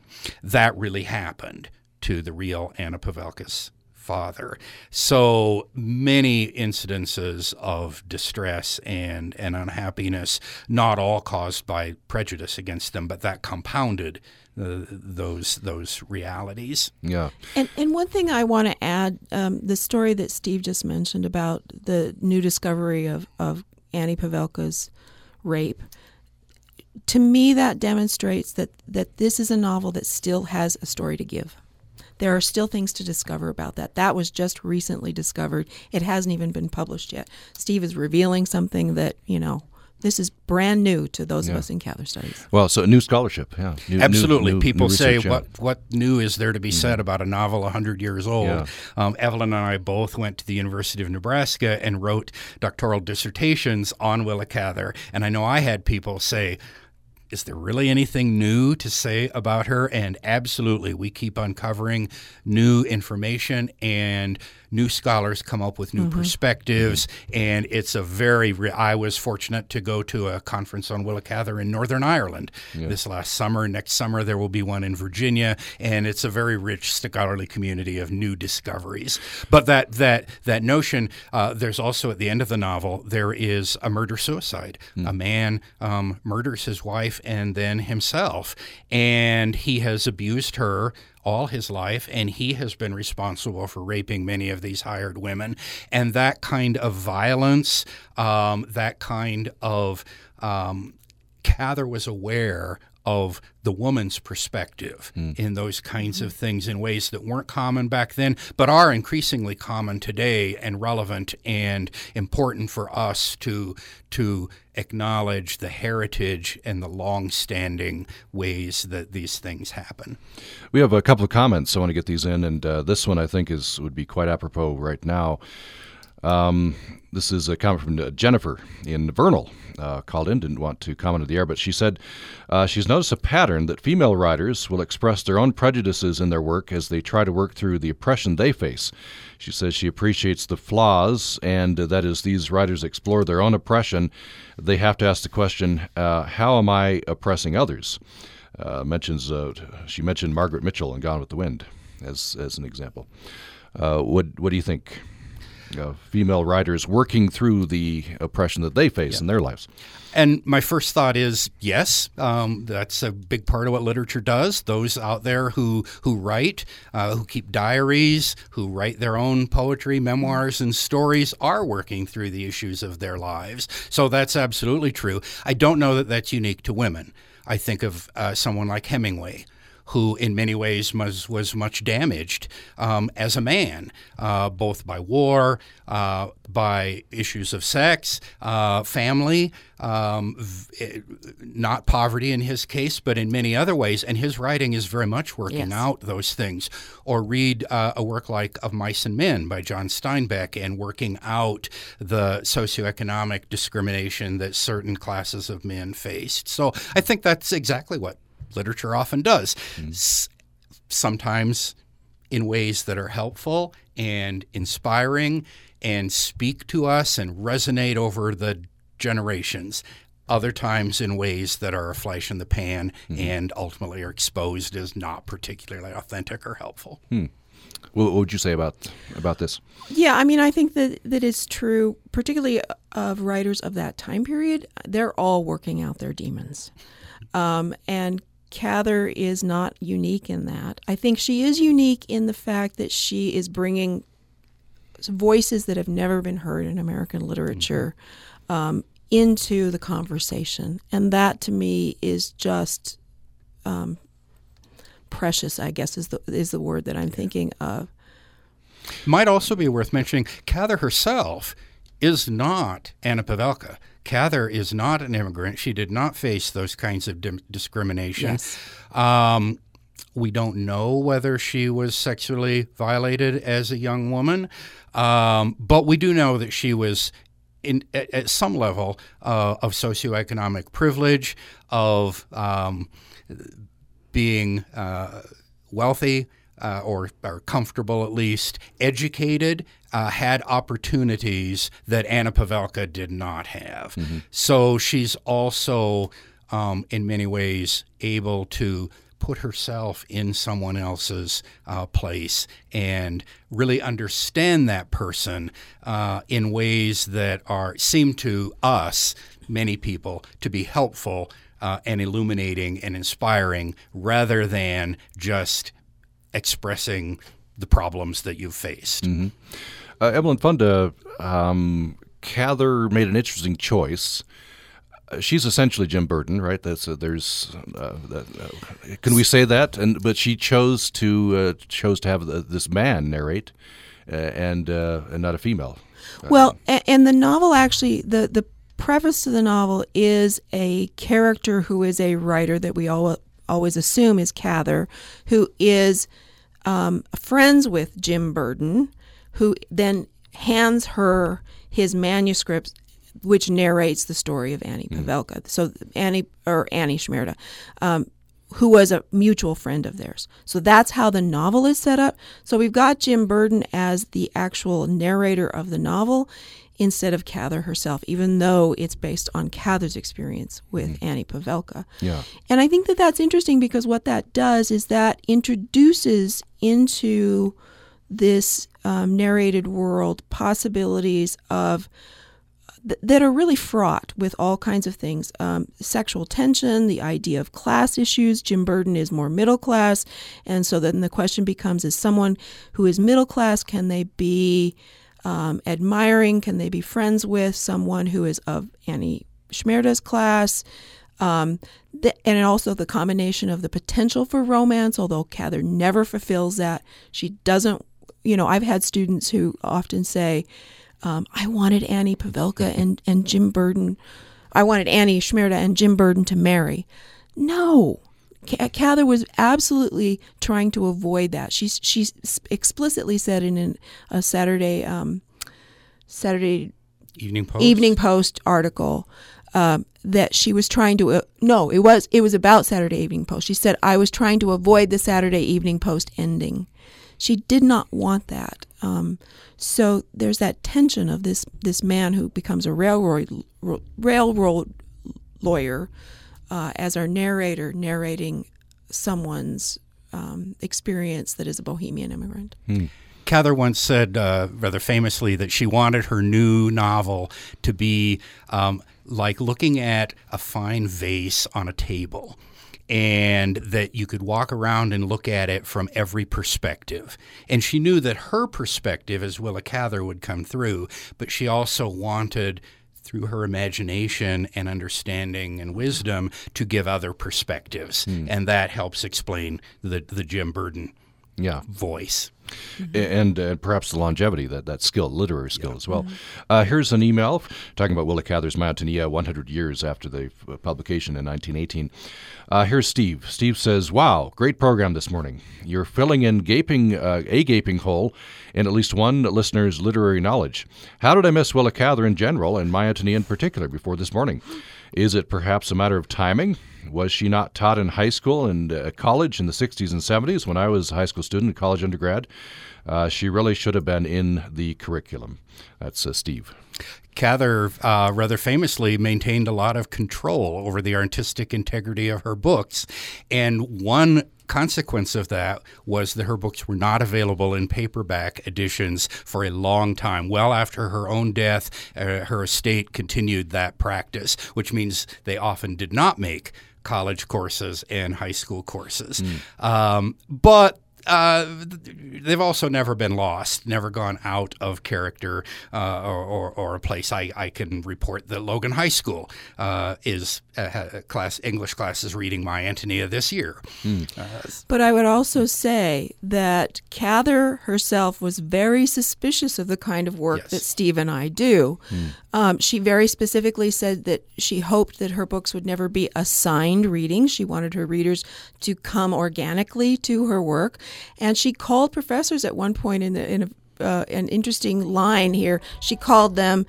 [SPEAKER 4] That really happened to the real Anna Pavelka's father. So many incidences of distress and, and unhappiness, not all caused by prejudice against them, but that compounded uh, those those realities.
[SPEAKER 2] Yeah.
[SPEAKER 3] And and one thing I want to add, um, the story that Steve just mentioned about the new discovery of of Annie Pavelka's rape. To me, that demonstrates that that this is a novel that still has a story to give. There are still things to discover about that. That was just recently discovered. It hasn't even been published yet. Steve is revealing something that you know this is brand new to those yeah. of us in Cather Studies.
[SPEAKER 2] Well, so a new scholarship, yeah. New,
[SPEAKER 4] Absolutely.
[SPEAKER 2] New,
[SPEAKER 4] People
[SPEAKER 2] new
[SPEAKER 4] say,
[SPEAKER 2] research,
[SPEAKER 4] what, what new is there to be mm-hmm. said about a novel 100 years old?
[SPEAKER 2] Yeah.
[SPEAKER 4] Um, Evelyn and I both went to the University of Nebraska and wrote doctoral dissertations on Willa Cather. And I know I had people say, is there really anything new to say about her? And absolutely, we keep uncovering new information and new scholars come up with new mm-hmm. perspectives. Mm-hmm. And it's a very, re- I was fortunate to go to a conference on Willa Cather in Northern Ireland yeah. this last summer. Next summer, there will be one in Virginia. And it's a very rich scholarly community of new discoveries. But that, that, that notion, uh, there's also at the end of the novel, there is a murder suicide. Mm. A man um, murders his wife and then himself. And he has abused her all his life, and he has been responsible for raping many of these hired women. And that kind of violence, um, that kind of um, Cather was aware of the woman's perspective mm. in those kinds of things in ways that weren't common back then, but are increasingly common today and relevant and important for us to to acknowledge the heritage and the long-standing ways that these things happen.
[SPEAKER 2] We have a couple of comments. I want to get these in, and uh, this one I think is would be quite apropos right now. Um, this is a comment from uh, Jennifer in Vernal. Uh, called in, didn't want to comment on the air, but she said uh, she's noticed a pattern that female writers will express their own prejudices in their work as they try to work through the oppression they face. She says she appreciates the flaws, and uh, that is these writers explore their own oppression. They have to ask the question, uh, how am I oppressing others? Uh, mentions she mentioned Margaret Mitchell in Gone with the Wind as as an example. what what do you think? Uh, female writers working through the oppression that they face yeah. in their lives.
[SPEAKER 4] And my first thought is yes, um, that's a big part of what literature does. Those out there who who write, uh, who keep diaries, who write their own poetry, memoirs, and stories are working through the issues of their lives. So that's absolutely true. I don't know that that's unique to women. I think of uh, someone like Hemingway who in many ways was, was much damaged um, as a man, uh, both by war, uh, by issues of sex, uh, family, um, v- not poverty in his case, but in many other ways. And his writing is very much working yes. out those things. Or read uh, a work like Of Mice and Men by John Steinbeck and working out the socioeconomic discrimination that certain classes of men faced. So I think that's exactly what literature often does. Mm. S- sometimes in ways that are helpful and inspiring and speak to us and resonate over the generations. other times in ways that are a flash in the pan and ultimately are exposed as not particularly authentic or helpful.
[SPEAKER 2] What, what would you say about about this?
[SPEAKER 3] Yeah, I mean, I think that that is true, particularly of writers of that time period. They're all working out their demons, um, and Cather is not unique in that. I think she is unique in the fact that she is bringing voices that have never been heard in American literature um, into the conversation, and that to me is just um, precious. I guess is the is the word that I'm thinking of.
[SPEAKER 4] Might also be worth mentioning Cather herself is not Anna Pavelka. Cather is not an immigrant. She did not face those kinds of dim- discrimination.
[SPEAKER 3] Yes.
[SPEAKER 4] Um, we don't know whether she was sexually violated as a young woman, um, but we do know that she was. In, at, at some level uh, of socioeconomic privilege, of um, being uh, wealthy uh, or, or comfortable at least, educated, uh, had opportunities that Anna Pavelka did not have. So she's also, um, in many ways, able to put herself in someone else's uh, place and really understand that person uh, in ways that are seem to us many people to be helpful uh, and illuminating and inspiring rather than just expressing the problems that you've faced.
[SPEAKER 2] Uh, Evelyn Funda, um, Cather made an interesting choice. Uh, she's essentially Jim Burden, right? That's uh, there's. Uh, that, uh, can we say that? And but she chose to uh, chose to have the, this man narrate, uh, and uh, and not a female.
[SPEAKER 3] Well, a- and the novel actually the the preface to the novel is a character who is a writer that we all always assume is Cather, who is um, friends with Jim Burden, who then hands her his manuscript, which narrates the story of Annie Pavelka. So Annie or Annie Shimerda. Um, who was a mutual friend of theirs. So that's how the novel is set up. So we've got Jim Burden as the actual narrator of the novel instead of Cather herself, even though it's based on Cather's experience with Annie Pavelka.
[SPEAKER 2] Yeah.
[SPEAKER 3] And I think that that's interesting because what that does is that introduces into this um, narrated world possibilities of th- that are really fraught with all kinds of things um, sexual tension, the idea of class issues. Jim Burden is more middle class. And so then the question becomes is someone who is middle class, can they be um, admiring? Can they be friends with someone who is of Annie Shimerda's class? Um, th- and also the combination of the potential for romance, although Cather never fulfills that. She doesn't, you know, I've had students who often say, um, I wanted Annie Pavelka and, and Jim Burden, I wanted Annie Shimerda and Jim Burden to marry. No. Cather was absolutely trying to avoid that. She she explicitly said in an, a Saturday um, Saturday
[SPEAKER 4] Evening Post.
[SPEAKER 3] Evening Post article um, that she was trying to. Uh, no, it was it was about Saturday Evening Post. She said I was trying to avoid the Saturday Evening Post ending. She did not want that. Um, so there's that tension of this this man who becomes a railroad railroad lawyer uh, as our narrator narrating someone's um, experience that is a bohemian immigrant.
[SPEAKER 4] Cather once said, uh, rather famously, that she wanted her new novel to be um, like looking at a fine vase on a table. And that you could walk around and look at it from every perspective. And she knew that her perspective as Willa Cather would come through, but she also wanted, through her imagination and understanding and wisdom, to give other perspectives. And that helps explain the, the Jim Burden
[SPEAKER 2] Yeah.
[SPEAKER 4] voice.
[SPEAKER 2] And uh, perhaps the longevity that that skill, literary skill as well. Uh, here's an email talking about Willa Cather's My Antonia 100 years after the uh, publication in 1918. Uh, here's Steve. Steve says, "Wow, great program this morning. You're filling in gaping uh, a gaping hole in at least one listener's literary knowledge. How did I miss Willa Cather in general and Antonia in particular before this morning?" Is it perhaps a matter of timing? Was she not taught in high school and uh, college in the 60s and 70s when I was a high school student, college undergrad? Uh, she really should have been in the curriculum. That's uh, Steve.
[SPEAKER 4] Cather uh, rather famously maintained a lot of control over the artistic integrity of her books. And one consequence of that was that her books were not available in paperback editions for a long time. Well after her own death, uh, her estate continued that practice, which means they often did not make college courses and high school courses. Mm. Um, but uh, they've also never been lost, never gone out of character uh, or, or, or, a place. I, I can report that Logan High School uh, is uh, class English classes reading My Antonia this year.
[SPEAKER 3] Mm. but I would also say that Cather herself was very suspicious of the kind of work yes. that Steve and I do. Mm. Um, she very specifically said that she hoped that her books would never be assigned reading. She wanted her readers to come organically to her work, and she called professors at one point in the in a, uh, an interesting line here. She called them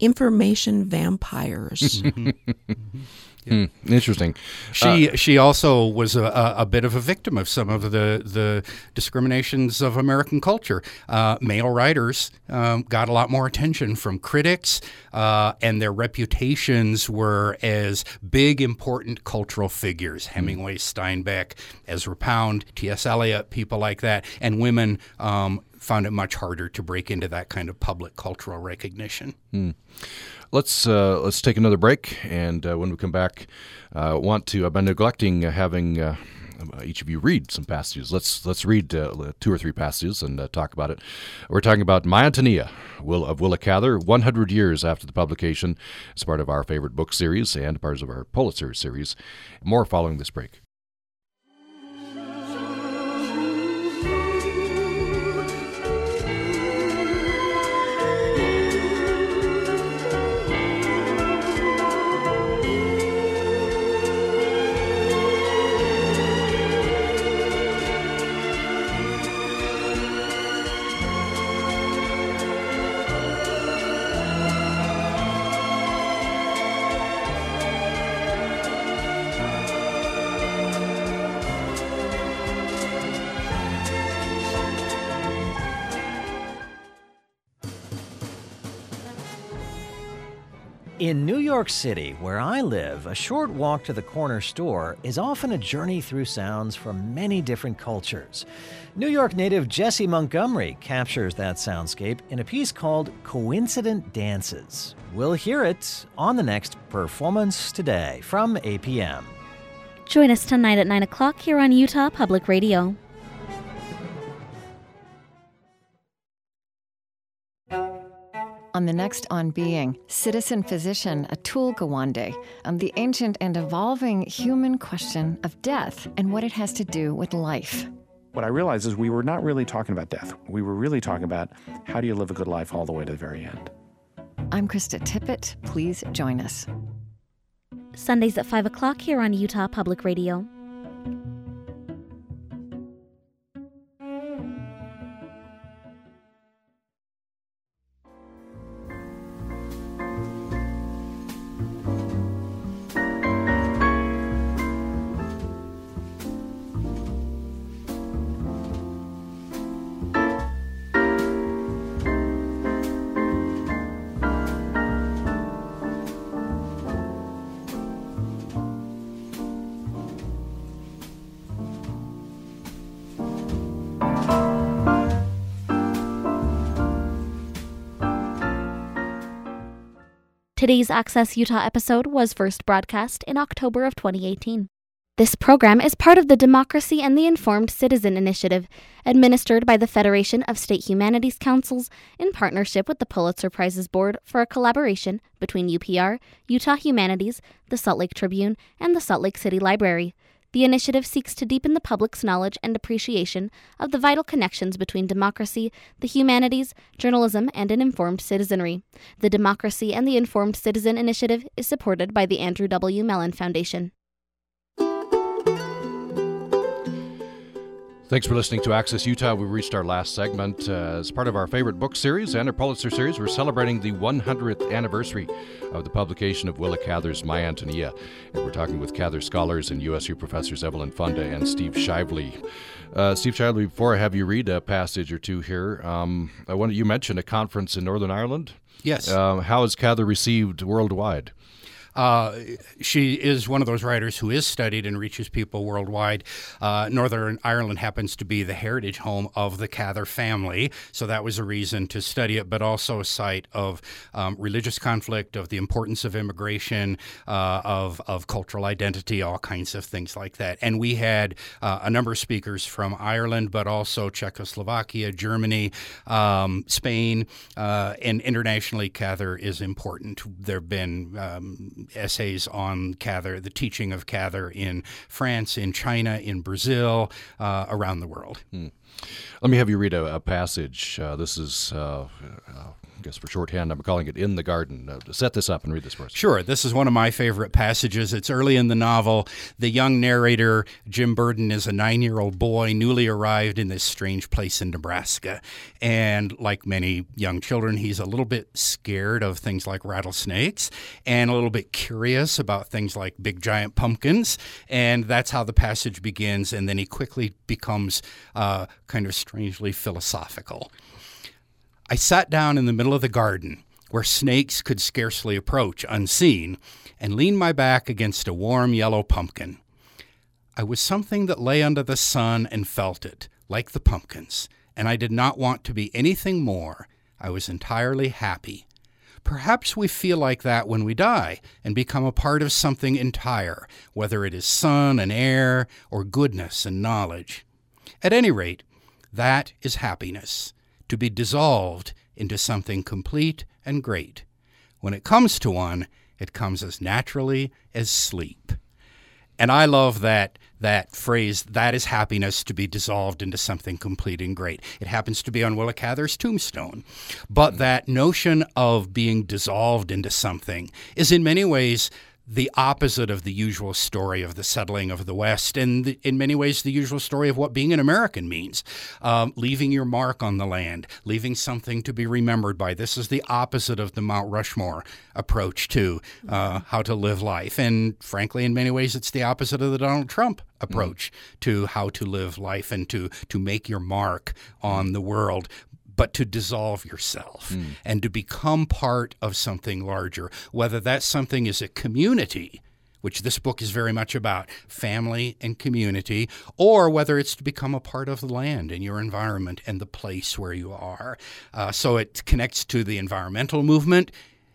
[SPEAKER 3] information vampires. <laughs>
[SPEAKER 2] Hmm, interesting.
[SPEAKER 4] She uh, she also was a, a, bit of a victim of some of the the discriminations of American culture. Uh, male writers um, got a lot more attention from critics, uh, and their reputations were as big, important cultural figures. Hmm. Hemingway, Steinbeck, Ezra Pound, T.S. Eliot, people like that, and women um, found it much harder to break into that kind of public cultural recognition.
[SPEAKER 2] Hmm. Let's uh, let's take another break, and uh, when we come back, uh, want to. I've been neglecting having uh, each of you read some passages. Let's let's read uh, two or three passages and uh, talk about it. We're talking about My Antonia Will of Willa Cather, 100 years after the publication, as part of our favorite book series and part of our Pulitzer series. More following this break.
[SPEAKER 9] In New York City, where I live, a short walk to the corner store is often a journey through sounds from many different cultures. New York native Jessie Montgomery captures that soundscape in a piece called Coincident Dances. We'll hear it on the next Performance Today from APM.
[SPEAKER 1] Join us tonight at 9 o'clock here on Utah Public Radio.
[SPEAKER 7] On the next On Being, citizen physician Atul Gawande on the ancient and evolving human question of death and what it has to do with life.
[SPEAKER 10] What I realized is we were not really talking about death. We were really talking about how do you live a good life all the way to the very end.
[SPEAKER 7] I'm Krista Tippett. Please join us.
[SPEAKER 1] Sundays at 5 o'clock here on Utah Public Radio. Today's Access Utah episode was first broadcast in October of 2018. This program is part of the Democracy and the Informed Citizen Initiative, administered by the Federation of State Humanities Councils in partnership with the Pulitzer Prizes Board for a collaboration between UPR, Utah Humanities, the Salt Lake Tribune, and the Salt Lake City Library. The initiative seeks to deepen the public's knowledge and appreciation of the vital connections between democracy, the humanities, journalism, and an informed citizenry. The Democracy and the Informed Citizen Initiative is supported by the Andrew W. Mellon Foundation.
[SPEAKER 2] Thanks for listening to Access Utah. We reached our last segment. Uh, as part of our favorite book series and our Pulitzer series, we're celebrating the 100th anniversary of the publication of Willa Cather's My Antonia. And we're talking with Cather scholars and USU professors Evelyn Funda and Steve Shively. Uh, Steve Shively, before I have you read a passage or two here, um, I want you mentioned a conference in Northern Ireland.
[SPEAKER 4] Yes.
[SPEAKER 2] Uh, how is Cather received worldwide?
[SPEAKER 4] Uh, she is one of those writers who is studied and reaches people worldwide. Uh, Northern Ireland happens to be the heritage home of the Cather family, so that was a reason to study it, but also a site of um, religious conflict, of the importance of immigration, uh, of, of cultural identity, all kinds of things like that. And we had uh, a number of speakers from Ireland, but also Czechoslovakia, Germany, um, Spain, uh, and internationally, Cather is important. There have been um, essays on Cather, the teaching of Cather in France, in China, in Brazil, uh, around the world.
[SPEAKER 2] Hmm. Let me have you read a, a passage. Uh, this is uh, I guess for shorthand, I'm calling it In the Garden. Uh, set this up and read this for us.
[SPEAKER 4] Sure. This is one of my favorite passages. It's early in the novel. The young narrator, Jim Burden, is a nine year old boy newly arrived in this strange place in Nebraska. And like many young children, he's a little bit scared of things like rattlesnakes and a little bit curious about things like big giant pumpkins. And that's how the passage begins. And then he quickly becomes uh, kind of strangely philosophical. I sat down in the middle of the garden, where snakes could scarcely approach unseen, and leaned my back against a warm yellow pumpkin. I was something that lay under the sun and felt it, like the pumpkins, and I did not want to be anything more. I was entirely happy. Perhaps we feel like that when we die and become a part of something entire, whether it is sun and air or goodness and knowledge. At any rate, that is happiness to be dissolved into something complete and great. When it comes to one, it comes as naturally as sleep. And I love that that phrase, that is happiness to be dissolved into something complete and great. It happens to be on Willa Cather's tombstone. But that notion of being dissolved into something is in many ways the opposite of the usual story of the settling of the West, and the, in many ways, the usual story of what being an American means um, leaving your mark on the land, leaving something to be remembered by. This is the opposite of the Mount Rushmore approach to uh, how to live life. And frankly, in many ways, it's the opposite of the Donald Trump approach mm. to how to live life and to, to make your mark on the world but to dissolve yourself mm. and to become part of something larger, whether that something is a community which this book is very much about family and community, or whether it's to become a part of the land and your environment and the place where you are. Uh, so it connects to the environmental movement.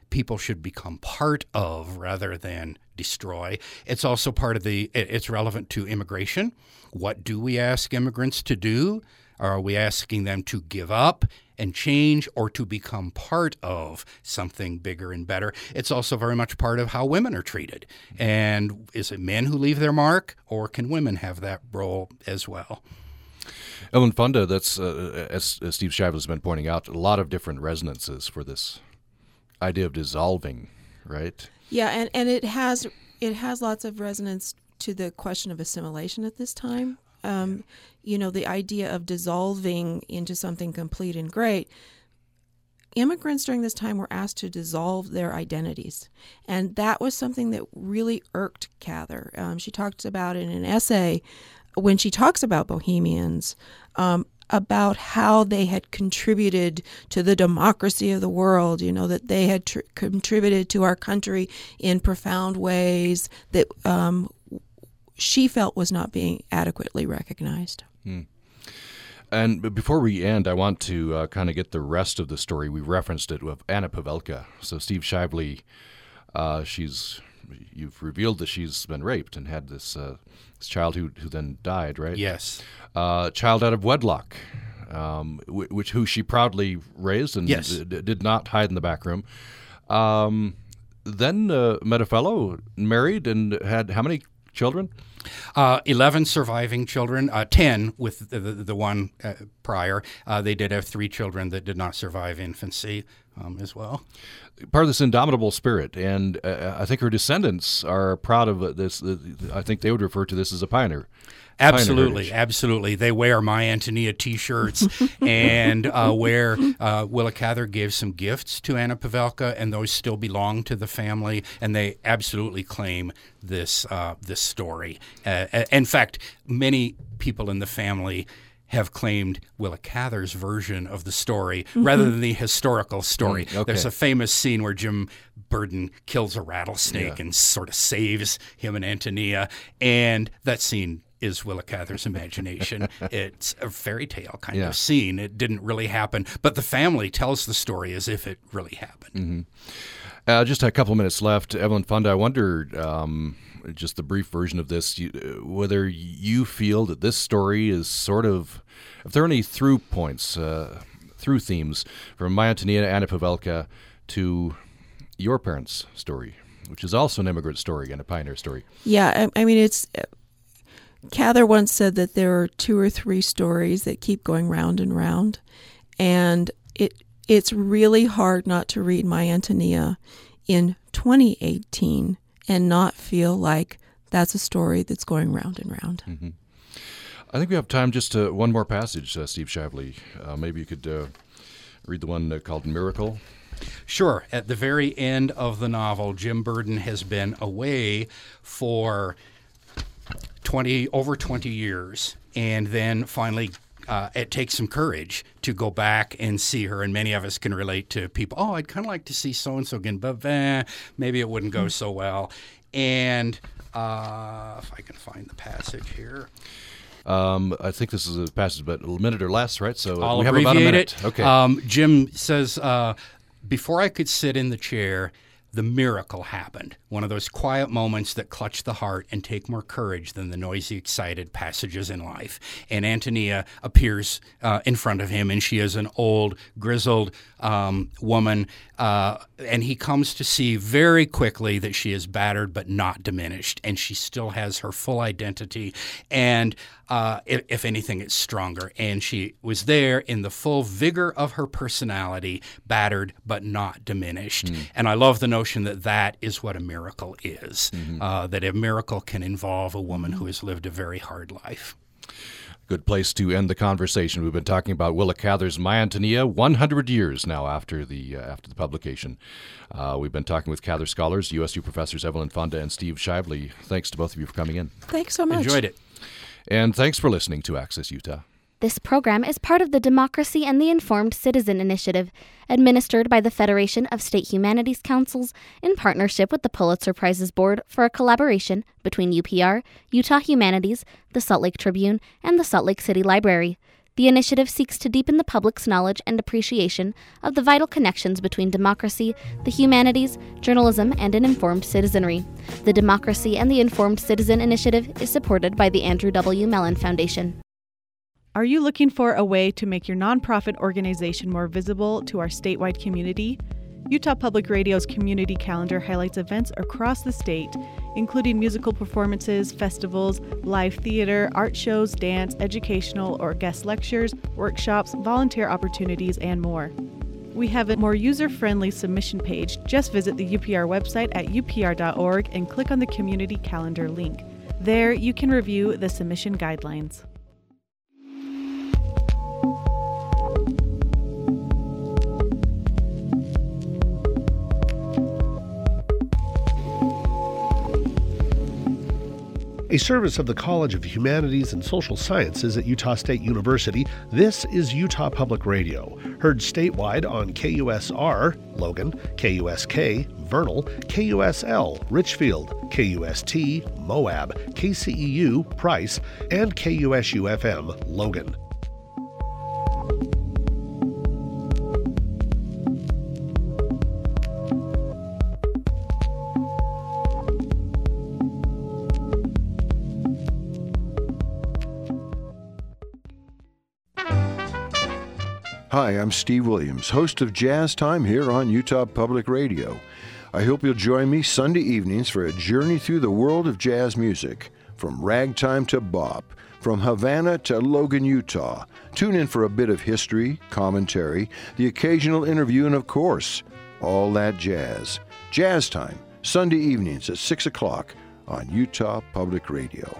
[SPEAKER 4] People should become part of rather than destroy. It's also part of the, it's relevant to immigration. What do we ask immigrants to do? Are we asking them to give up and change or to become part of something bigger and better? It's also very much part of how women are treated. And is it men who leave their mark, or can women have that role as well?
[SPEAKER 2] Evelyn Funda, that's uh, as, as Steve Shively has been pointing out, a lot of different resonances for this idea of dissolving, right?
[SPEAKER 3] Yeah, and, and it has it has lots of resonance to the question of assimilation at this time. Um, you know, the idea of dissolving into something complete and great. Immigrants during this time were asked to dissolve their identities. And that was something that really irked Cather. Um, she talked about in an essay when she talks about Bohemians. Um, about how they had contributed to the democracy of the world, you know, that they had tr- contributed to our country in profound ways that um, she felt was not being adequately recognized. Hmm.
[SPEAKER 2] And before we end, I want to uh, kind of get the rest of the story. We referenced it with Anna Pavelka. So Steve Shively, uh, she's you've revealed that she's been raped and had this, uh, this child who who then died, right?
[SPEAKER 4] Yes.
[SPEAKER 2] Uh, child out of wedlock, um, which who she proudly raised and
[SPEAKER 4] yes.
[SPEAKER 2] d- did not hide in the back room. Um, then uh, met a fellow, married, and had how many children?
[SPEAKER 4] Uh, 11 surviving children, uh, 10 with the, the, the one uh, prior. Uh, they did have three children that did not survive infancy um, as well.
[SPEAKER 2] Part of this indomitable spirit, and uh, I think her descendants are proud of this. I think they would refer to this as a pioneer.
[SPEAKER 4] Absolutely, absolutely. They wear My Antonia T-shirts <laughs> and uh, where uh, Willa Cather gave some gifts to Anna Pavelka, and those still belong to the family, and they absolutely claim this uh, this story. Uh, in fact, many people in the family have claimed Willa Cather's version of the story mm-hmm. rather than the historical story. Mm, okay. There's a famous scene where Jim Burden kills a rattlesnake yeah. and sort of saves him and Antonia, and that scene is Willa Cather's <laughs> imagination. it's a fairy tale kind yeah. of scene. It didn't really happen, but the family tells the story as if it really happened.
[SPEAKER 2] Mm-hmm. Uh, just a couple minutes left. Evelyn Funda, I wondered, um, just the brief version of this, you, whether you feel that this story is sort of, if there are any through points, uh, through themes from My Antonia, Anna Pavelka to your parents' story, which is also an immigrant story and a pioneer story.
[SPEAKER 3] Yeah, I, I mean, it's Cather once said that there are two or three stories that keep going round and round, and it it's really hard not to read My Antonia in 2018 and not feel like that's a story that's going round and round.
[SPEAKER 2] Mm-hmm. I think we have time just to one more passage, uh, Steve Shively. Uh, maybe you could uh, read the one uh, called Miracle.
[SPEAKER 4] Sure. At the very end of the novel, Jim Burden has been away for 20 over 20 years and then finally uh, it takes some courage to go back and see her, and many of us can relate to people. Oh, I'd kind of like to see so and so again, but eh, maybe it wouldn't go so well. And uh, if I can find the passage here.
[SPEAKER 2] Um, I think this is a passage, but a minute or less, right? So
[SPEAKER 4] I'll
[SPEAKER 2] we
[SPEAKER 4] have
[SPEAKER 2] about a minute.
[SPEAKER 4] It. Okay. Um, Jim says, uh, before I could sit in the chair, the miracle happened. One of those quiet moments that clutch the heart and take more courage than the noisy, excited passages in life. And Antonia appears uh, in front of him, and she is an old, grizzled um, woman. Uh, and he comes to see very quickly that she is battered but not diminished, and she still has her full identity. And uh, if, if, anything, it's stronger. And she was there in the full vigor of her personality, battered but not diminished. Mm. And I love the notion that that is what a miracle is. Mm-hmm. Uh, that a miracle can involve a woman who has lived a very hard life.
[SPEAKER 2] Good place to end the conversation. We've been talking about Willa Cather's My Antonia, 100 years now after the uh, after the publication. Uh, we've been talking with Cather scholars, USU professors Evelyn Funda and Steve Shively. Thanks to both of you for coming in.
[SPEAKER 3] Thanks so much.
[SPEAKER 4] Enjoyed it.
[SPEAKER 2] And thanks for listening to Access Utah.
[SPEAKER 1] This program is part of the Democracy and the Informed Citizen Initiative, administered by the Federation of State Humanities Councils in partnership with the Pulitzer Prizes Board for a collaboration between UPR, Utah Humanities, the Salt Lake Tribune, and the Salt Lake City Library. The initiative seeks to deepen the public's knowledge and appreciation of the vital connections between democracy, the humanities, journalism, and an informed citizenry. The Democracy and the Informed Citizen Initiative is supported by the Andrew W. Mellon Foundation.
[SPEAKER 11] Are you looking for a way to make your nonprofit organization more visible to our statewide community? Utah Public Radio's community calendar highlights events across the state, including musical performances, festivals, live theater, art shows, dance, educational or guest lectures, workshops, volunteer opportunities, and more. We have a more user friendly submission page. Just visit the UPR website at upr.org and click on the community calendar link. There, you can review the submission guidelines.
[SPEAKER 12] A service of the College of Humanities and Social Sciences at Utah State University. This is Utah Public Radio, heard statewide on KUSR, Logan, KUSK, Vernal, KUSL, Richfield, KUST, Moab, KCEU, Price, and KUSU FM, Logan. Hi, I'm Steve Williams, host of Jazz Time here on Utah Public Radio. I hope you'll join me Sunday evenings for a journey through the world of jazz music.
[SPEAKER 13] from ragtime to bop, from Havana to Logan, Utah. Tune in for a bit of history, commentary, the occasional interview, and of course, all that jazz. Jazz Time, Sunday evenings at 6 o'clock on Utah Public Radio.